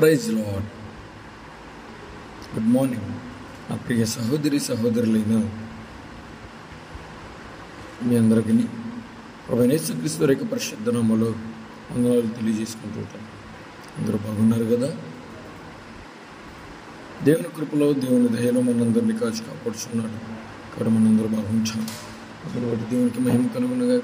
Praise lord good morning నా ప్రియ సహోదరి సహోదరులైన మీ అందరికీ ప్రభనేశ్వరిస్తూ రేఖ పరిశుద్ధ నామలో వందనాలు తెలియజేసుకుంటూ ఉంటాను. అందరూ బాగున్నారు కదా? దేవుని కృపలో దేవుని దయలో మనందరినీ కాచి కాపాడుచున్నాడు. కాబట్టి మనందరూ బాగుంచాం అందులో దేవునికి మహిమ కనుగొనగా